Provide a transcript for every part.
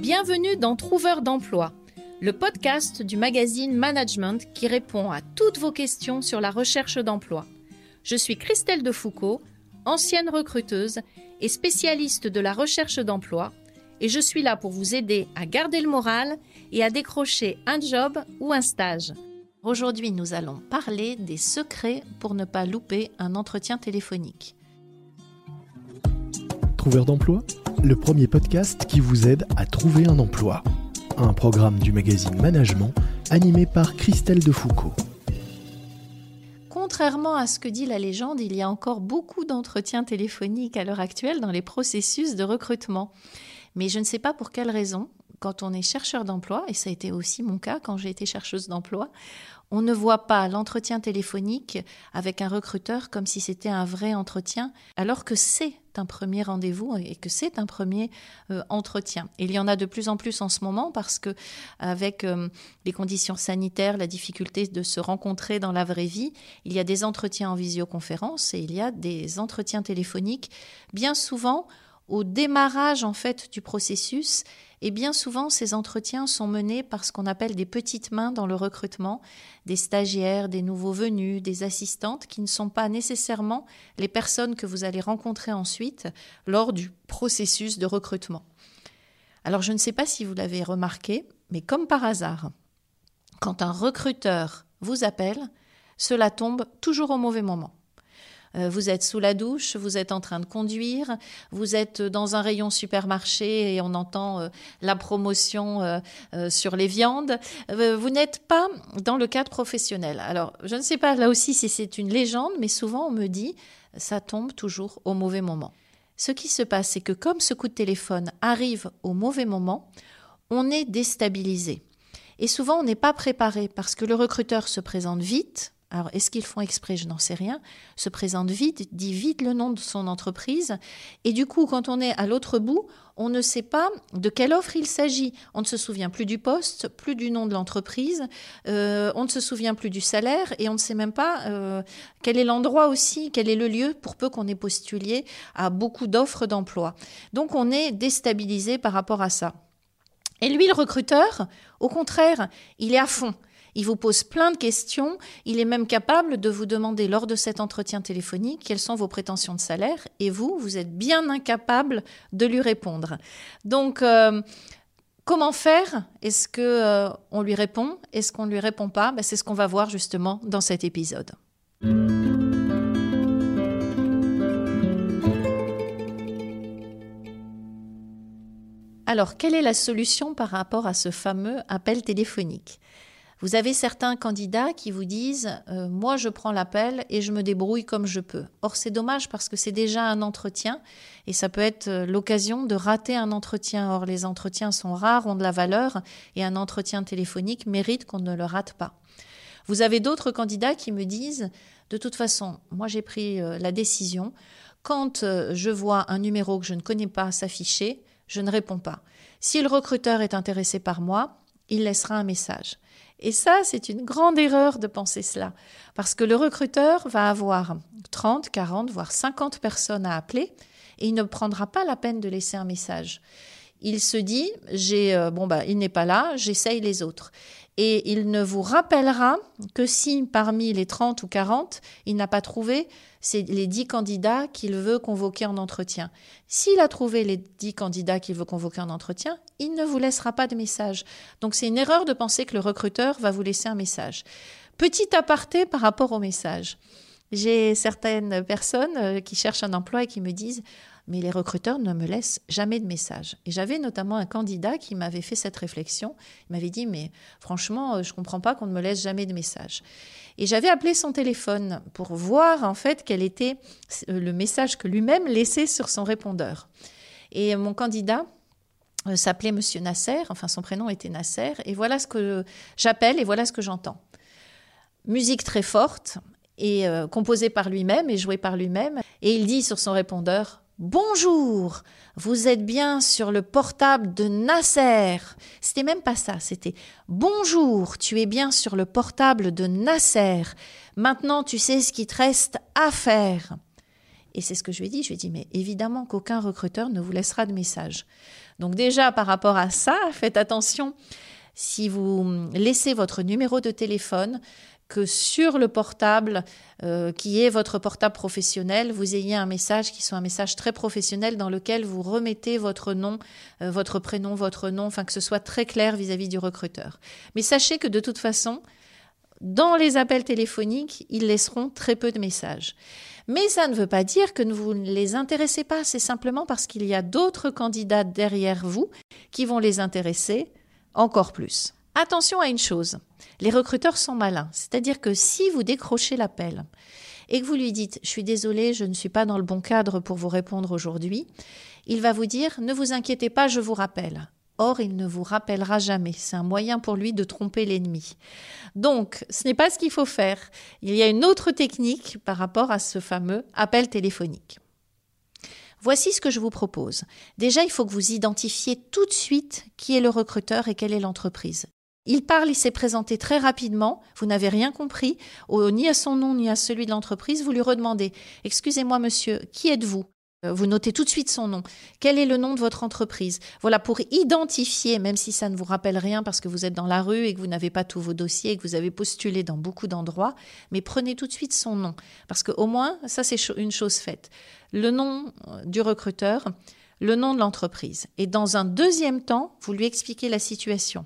Bienvenue dans Trouveur d'emploi, le podcast du magazine Management qui répond à toutes vos questions sur la recherche d'emploi. Je suis Christelle Defoucault, ancienne recruteuse et spécialiste de la recherche d'emploi, et je suis là pour vous aider à garder le moral et à décrocher un job ou un stage. Aujourd'hui, nous allons parler des secrets pour ne pas louper un entretien téléphonique. Trouveur d'emploi, le premier podcast qui vous aide à trouver un emploi. Un programme du magazine Management animé par Christelle Defoucault. Contrairement à ce que dit la légende, il y a encore beaucoup d'entretiens téléphoniques à l'heure actuelle dans les processus de recrutement. Mais je ne sais pas pour quelle raison, quand on est chercheur d'emploi, et ça a été aussi mon cas quand j'ai été chercheuse d'emploi, on ne voit pas l'entretien téléphonique avec un recruteur comme si c'était un vrai entretien, alors que c'est un premier rendez-vous et que c'est un premier euh, entretien. il y en a de plus en plus en ce moment parce que avec euh, les conditions sanitaires, la difficulté de se rencontrer dans la vraie vie, il y a des entretiens en visioconférence et il y a des entretiens téléphoniques. Bien souvent, au démarrage en fait du processus, et bien souvent, ces entretiens sont menés par ce qu'on appelle des petites mains dans le recrutement, des stagiaires, des nouveaux venus, des assistantes, qui ne sont pas nécessairement les personnes que vous allez rencontrer ensuite lors du processus de recrutement. Alors, je ne sais pas si vous l'avez remarqué, mais comme par hasard, quand un recruteur vous appelle, cela tombe toujours au mauvais moment. Euh, vous êtes sous la douche, vous êtes en train de conduire, vous êtes dans un rayon supermarché et on entend euh, la promotion euh, sur les viandes. vous n'êtes pas dans le cadre professionnel. Alors, je ne sais pas là aussi si c'est une légende, mais souvent on me dit ça tombe toujours au mauvais moment. Ce qui se passe, c'est que comme ce coup de téléphone arrive au mauvais moment, on est déstabilisé. Et souvent, on n'est pas préparé parce que le recruteur se présente vite, alors, est-ce qu'ils font exprès? Je n'en sais rien. Se présente vite, dit vite le nom de son entreprise. Et du coup, quand on est à l'autre bout, on ne sait pas de quelle offre il s'agit. On ne se souvient plus du poste, plus du nom de l'entreprise, euh, on ne se souvient plus du salaire et on ne sait même pas euh, quel est l'endroit aussi, quel est le lieu pour peu qu'on ait postulé à beaucoup d'offres d'emploi. Donc, on est déstabilisé par rapport à ça. Et lui, le recruteur, au contraire, il est à fond. Il vous pose plein de questions. Il est même capable de vous demander lors de cet entretien téléphonique quelles sont vos prétentions de salaire. Et vous, vous êtes bien incapable de lui répondre. Donc, euh, comment faire? Est-ce que euh, on lui répond? Est-ce qu'on ne lui répond pas? Ben, C'est ce qu'on va voir justement dans cet épisode. Alors, quelle est la solution par rapport à ce fameux appel téléphonique? Vous avez certains candidats qui vous disent euh, Moi, je prends l'appel et je me débrouille comme je peux. Or, c'est dommage parce que c'est déjà un entretien et ça peut être euh, l'occasion de rater un entretien. Or, les entretiens sont rares, ont de la valeur et un entretien téléphonique mérite qu'on ne le rate pas. Vous avez d'autres candidats qui me disent De toute façon, moi, j'ai pris euh, la décision. Quand je vois un numéro que je ne connais pas s'afficher, je ne réponds pas. Si le recruteur est intéressé par moi, il laissera un message. Et ça, c'est une grande erreur de penser cela, parce que le recruteur va avoir 30, 40, voire 50 personnes à appeler, et il ne prendra pas la peine de laisser un message. Il se dit, j'ai, euh, bon bah, il n'est pas là, j'essaye les autres et il ne vous rappellera que si parmi les 30 ou 40, il n'a pas trouvé les 10 candidats qu'il veut convoquer en entretien. S'il a trouvé les 10 candidats qu'il veut convoquer en entretien, il ne vous laissera pas de message. Donc c'est une erreur de penser que le recruteur va vous laisser un message. Petit aparté par rapport au message. J'ai certaines personnes euh, qui cherchent un emploi et qui me disent mais les recruteurs ne me laissent jamais de message. Et j'avais notamment un candidat qui m'avait fait cette réflexion. Il m'avait dit, mais franchement, euh, je ne comprends pas qu'on ne me laisse jamais de message. Et j'avais appelé son téléphone pour voir en fait quel était euh, le message que lui-même laissait sur son répondeur. Et mon candidat euh, s'appelait Monsieur Nasser, enfin son prénom était Nasser, et voilà ce que j'appelle et voilà ce que j'entends. Musique très forte, et composée par lui-même et jouée par lui-même. Et il dit sur son répondeur Bonjour, vous êtes bien sur le portable de Nasser. C'était même pas ça, c'était Bonjour, tu es bien sur le portable de Nasser. Maintenant, tu sais ce qu'il te reste à faire. Et c'est ce que je lui ai dit. Je lui ai dit, mais évidemment qu'aucun recruteur ne vous laissera de message. Donc déjà, par rapport à ça, faites attention. Si vous laissez votre numéro de téléphone, que sur le portable, euh, qui est votre portable professionnel, vous ayez un message qui soit un message très professionnel dans lequel vous remettez votre nom, euh, votre prénom, votre nom, enfin que ce soit très clair vis-à-vis du recruteur. Mais sachez que de toute façon, dans les appels téléphoniques, ils laisseront très peu de messages. Mais ça ne veut pas dire que vous ne les intéressez pas, c'est simplement parce qu'il y a d'autres candidats derrière vous qui vont les intéresser encore plus. Attention à une chose, les recruteurs sont malins, c'est-à-dire que si vous décrochez l'appel et que vous lui dites ⁇ je suis désolé, je ne suis pas dans le bon cadre pour vous répondre aujourd'hui ⁇ il va vous dire ⁇ ne vous inquiétez pas, je vous rappelle ⁇ Or, il ne vous rappellera jamais. C'est un moyen pour lui de tromper l'ennemi. Donc, ce n'est pas ce qu'il faut faire. Il y a une autre technique par rapport à ce fameux appel téléphonique. Voici ce que je vous propose. Déjà, il faut que vous identifiez tout de suite qui est le recruteur et quelle est l'entreprise. Il parle, il s'est présenté très rapidement, vous n'avez rien compris, ni à son nom ni à celui de l'entreprise, vous lui redemandez Excusez-moi monsieur, qui êtes-vous? Euh, vous notez tout de suite son nom. Quel est le nom de votre entreprise? Voilà, pour identifier, même si ça ne vous rappelle rien parce que vous êtes dans la rue et que vous n'avez pas tous vos dossiers et que vous avez postulé dans beaucoup d'endroits, mais prenez tout de suite son nom. Parce qu'au moins, ça c'est une chose faite. Le nom euh, du recruteur, le nom de l'entreprise. Et dans un deuxième temps, vous lui expliquez la situation.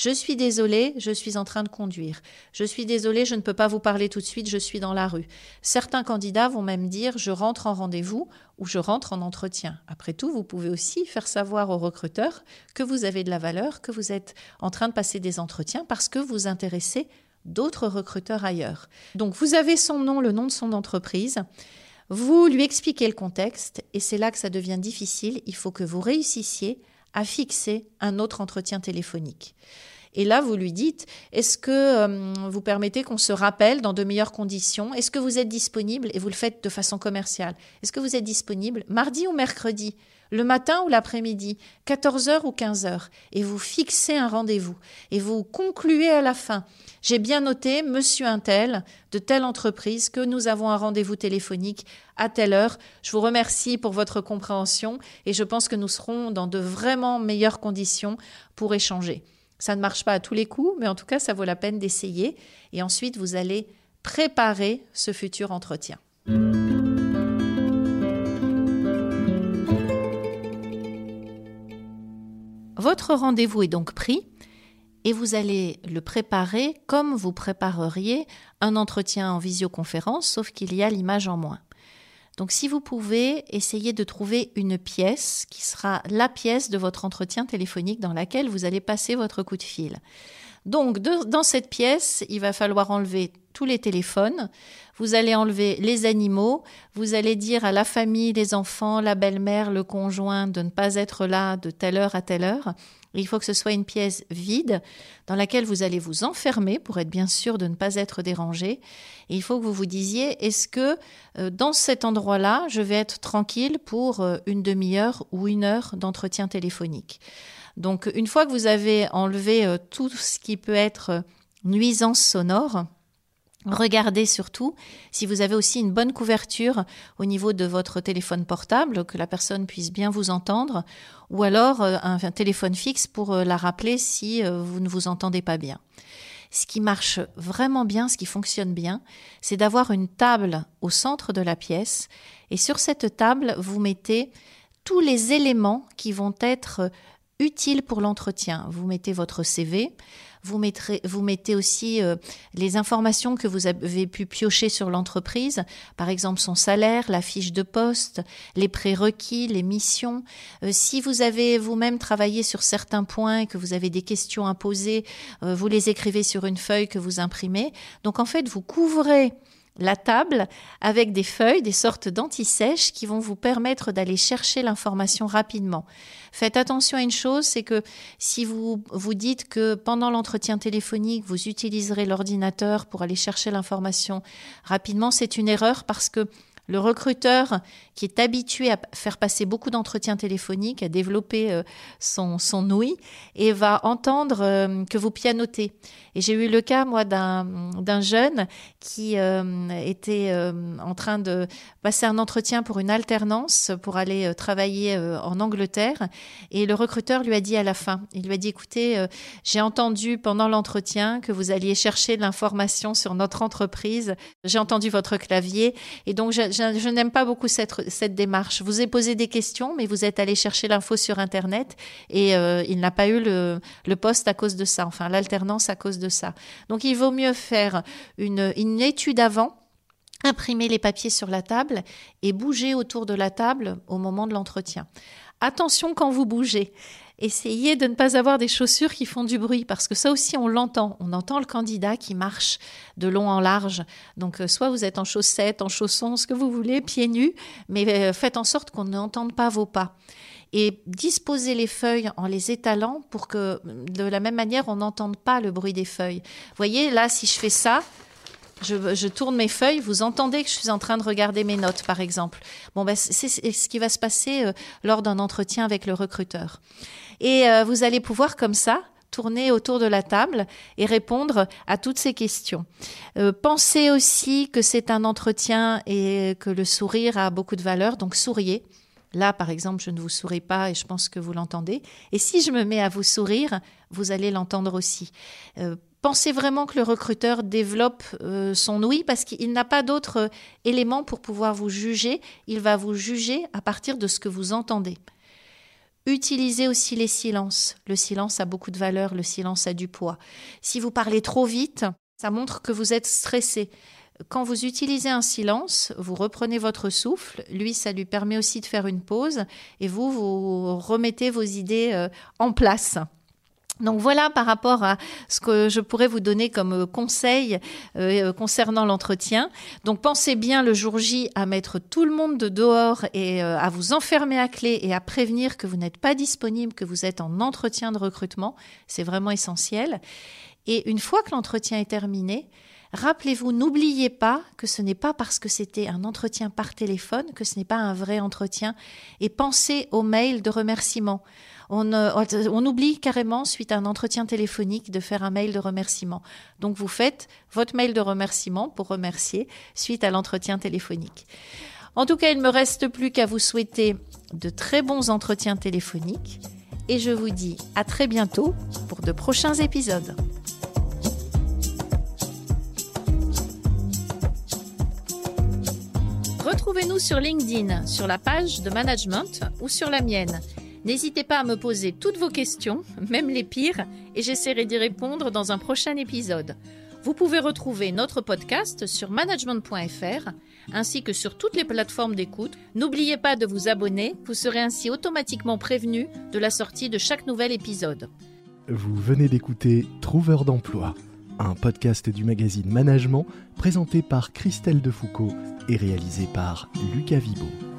Je suis désolé, je suis en train de conduire. Je suis désolé, je ne peux pas vous parler tout de suite, je suis dans la rue. Certains candidats vont même dire je rentre en rendez-vous ou je rentre en entretien. Après tout, vous pouvez aussi faire savoir aux recruteurs que vous avez de la valeur, que vous êtes en train de passer des entretiens parce que vous intéressez d'autres recruteurs ailleurs. Donc vous avez son nom, le nom de son entreprise. Vous lui expliquez le contexte et c'est là que ça devient difficile. Il faut que vous réussissiez à fixer un autre entretien téléphonique. Et là, vous lui dites, est-ce que euh, vous permettez qu'on se rappelle dans de meilleures conditions? Est-ce que vous êtes disponible? Et vous le faites de façon commerciale. Est-ce que vous êtes disponible mardi ou mercredi? Le matin ou l'après-midi, 14h ou 15h, et vous fixez un rendez-vous, et vous concluez à la fin. J'ai bien noté, monsieur Intel, de telle entreprise, que nous avons un rendez-vous téléphonique à telle heure. Je vous remercie pour votre compréhension, et je pense que nous serons dans de vraiment meilleures conditions pour échanger. Ça ne marche pas à tous les coups, mais en tout cas, ça vaut la peine d'essayer. Et ensuite, vous allez préparer ce futur entretien. Votre rendez-vous est donc pris et vous allez le préparer comme vous prépareriez un entretien en visioconférence, sauf qu'il y a l'image en moins. Donc si vous pouvez, essayer de trouver une pièce qui sera la pièce de votre entretien téléphonique dans laquelle vous allez passer votre coup de fil. Donc dans cette pièce, il va falloir enlever tous les téléphones, vous allez enlever les animaux, vous allez dire à la famille, les enfants, la belle-mère, le conjoint de ne pas être là de telle heure à telle heure. Il faut que ce soit une pièce vide dans laquelle vous allez vous enfermer pour être bien sûr de ne pas être dérangé. Et il faut que vous vous disiez, est-ce que euh, dans cet endroit-là, je vais être tranquille pour euh, une demi-heure ou une heure d'entretien téléphonique? Donc une fois que vous avez enlevé euh, tout ce qui peut être nuisance sonore, Regardez surtout si vous avez aussi une bonne couverture au niveau de votre téléphone portable, que la personne puisse bien vous entendre, ou alors euh, un, téléphone fixe pour euh, la rappeler si euh, vous ne vous entendez pas bien. Ce qui marche vraiment bien, ce qui fonctionne bien, c'est d'avoir une table au centre de la pièce et sur cette table, vous mettez tous les éléments qui vont être utiles pour l'entretien. Vous mettez votre CV, vous, mettez aussi euh, les informations que vous avez pu piocher sur l'entreprise, par exemple son salaire, la fiche de poste, les prérequis, les missions. Euh, si vous avez vous-même travaillé sur certains points et que vous avez des questions à poser, euh, vous les écrivez sur une feuille que vous imprimez. Donc en fait, vous couvrez la table avec des feuilles, des sortes d'antisèches qui vont vous permettre d'aller chercher l'information rapidement. Faites attention à une chose, c'est que si vous vous dites que pendant l'entretien téléphonique, vous utiliserez l'ordinateur pour aller chercher l'information rapidement, c'est une erreur parce que Le recruteur qui est habitué à faire passer beaucoup d'entretiens téléphoniques, à développer euh, son, son ouïe et va entendre euh, que vous pianotez. Et j'ai eu le cas, moi, d'un jeune qui euh, était en train de passer un entretien pour une alternance pour aller travailler en Angleterre. Et le recruteur lui a dit à la fin, il lui a dit, écoutez, j'ai entendu pendant l'entretien que vous alliez chercher l'information sur notre entreprise. J'ai entendu votre clavier. Et donc, je, je, n'aime pas beaucoup cette, démarche. Vous avez posé des questions, mais vous êtes allé chercher l'info sur Internet et euh, il n'a pas eu le, le, poste à cause de ça, enfin l'alternance à cause de ça. Donc il vaut mieux faire une, une étude avant imprimer les papiers sur la table et bouger autour de la table au moment de l'entretien. Attention quand vous bougez. Essayez de ne pas avoir des chaussures qui font du bruit parce que ça aussi on l'entend. On entend le candidat qui marche de long en large. Donc euh, soit vous êtes en chaussettes, en chaussons, ce que vous voulez, pieds nus, mais euh, faites en sorte qu'on n'entende pas vos pas. Et disposez les feuilles en les étalant pour que de la même manière on n'entende pas le bruit des feuilles. Vous voyez là si je fais ça, je, tourne mes feuilles, vous entendez que je suis en train de regarder mes notes, par exemple. Bon, ben, c'est ce qui va se passer euh, lors d'un entretien avec le recruteur. Et euh, vous allez pouvoir comme ça tourner autour de la table et répondre à toutes ces questions. Euh, pensez aussi que c'est un entretien et que le sourire a beaucoup de valeur, donc souriez. Là, par exemple, je ne vous souris pas et je pense que vous l'entendez. Et si je me mets à vous sourire, vous allez l'entendre aussi. Pensez vraiment que le recruteur développe euh, son oui parce qu'il n'a pas d'autres euh, éléments pour pouvoir vous juger. Il va vous juger à partir de ce que vous entendez. Utilisez aussi les silences. Le silence a beaucoup de valeur, le silence a du poids. Si vous parlez trop vite, ça montre que vous êtes stressé. Quand vous utilisez un silence, vous reprenez votre souffle, lui, ça lui permet aussi de faire une pause, et vous, vous remettez vos idées euh, en place. Donc voilà par rapport à ce que je pourrais vous donner comme euh, conseil euh, euh, concernant l'entretien. Donc pensez bien le jour J à mettre tout le monde de dehors et à vous enfermer à clé et à prévenir que vous n'êtes pas disponible, que vous êtes en entretien de recrutement. C'est vraiment essentiel. Et une fois que l'entretien est terminé, Rappelez-vous, n'oubliez pas que ce n'est pas parce que c'était un entretien par téléphone que ce n'est pas un vrai entretien. Et pensez aux mails de remerciement. Euh, on, oublie carrément, suite à un entretien téléphonique, de faire un mail de remerciement. Donc vous faites votre mail de remerciement pour remercier suite à l'entretien téléphonique. En tout cas, il ne me reste plus qu'à vous souhaiter de très bons entretiens téléphoniques et je vous dis à très bientôt pour de prochains épisodes. Retrouvez-nous sur LinkedIn, sur la page de management ou sur la mienne. N'hésitez pas à me poser toutes vos questions, même les pires, et j'essaierai d'y répondre dans un prochain épisode. Vous pouvez retrouver notre podcast sur management.fr ainsi que sur toutes les plateformes d'écoute. N'oubliez pas de vous abonner, vous serez ainsi automatiquement prévenu de la sortie de chaque nouvel épisode. Vous venez d'écouter Trouveur d'emploi, un podcast du magazine Management présenté par Christelle Defoucault et réalisé par Lucas Vibo.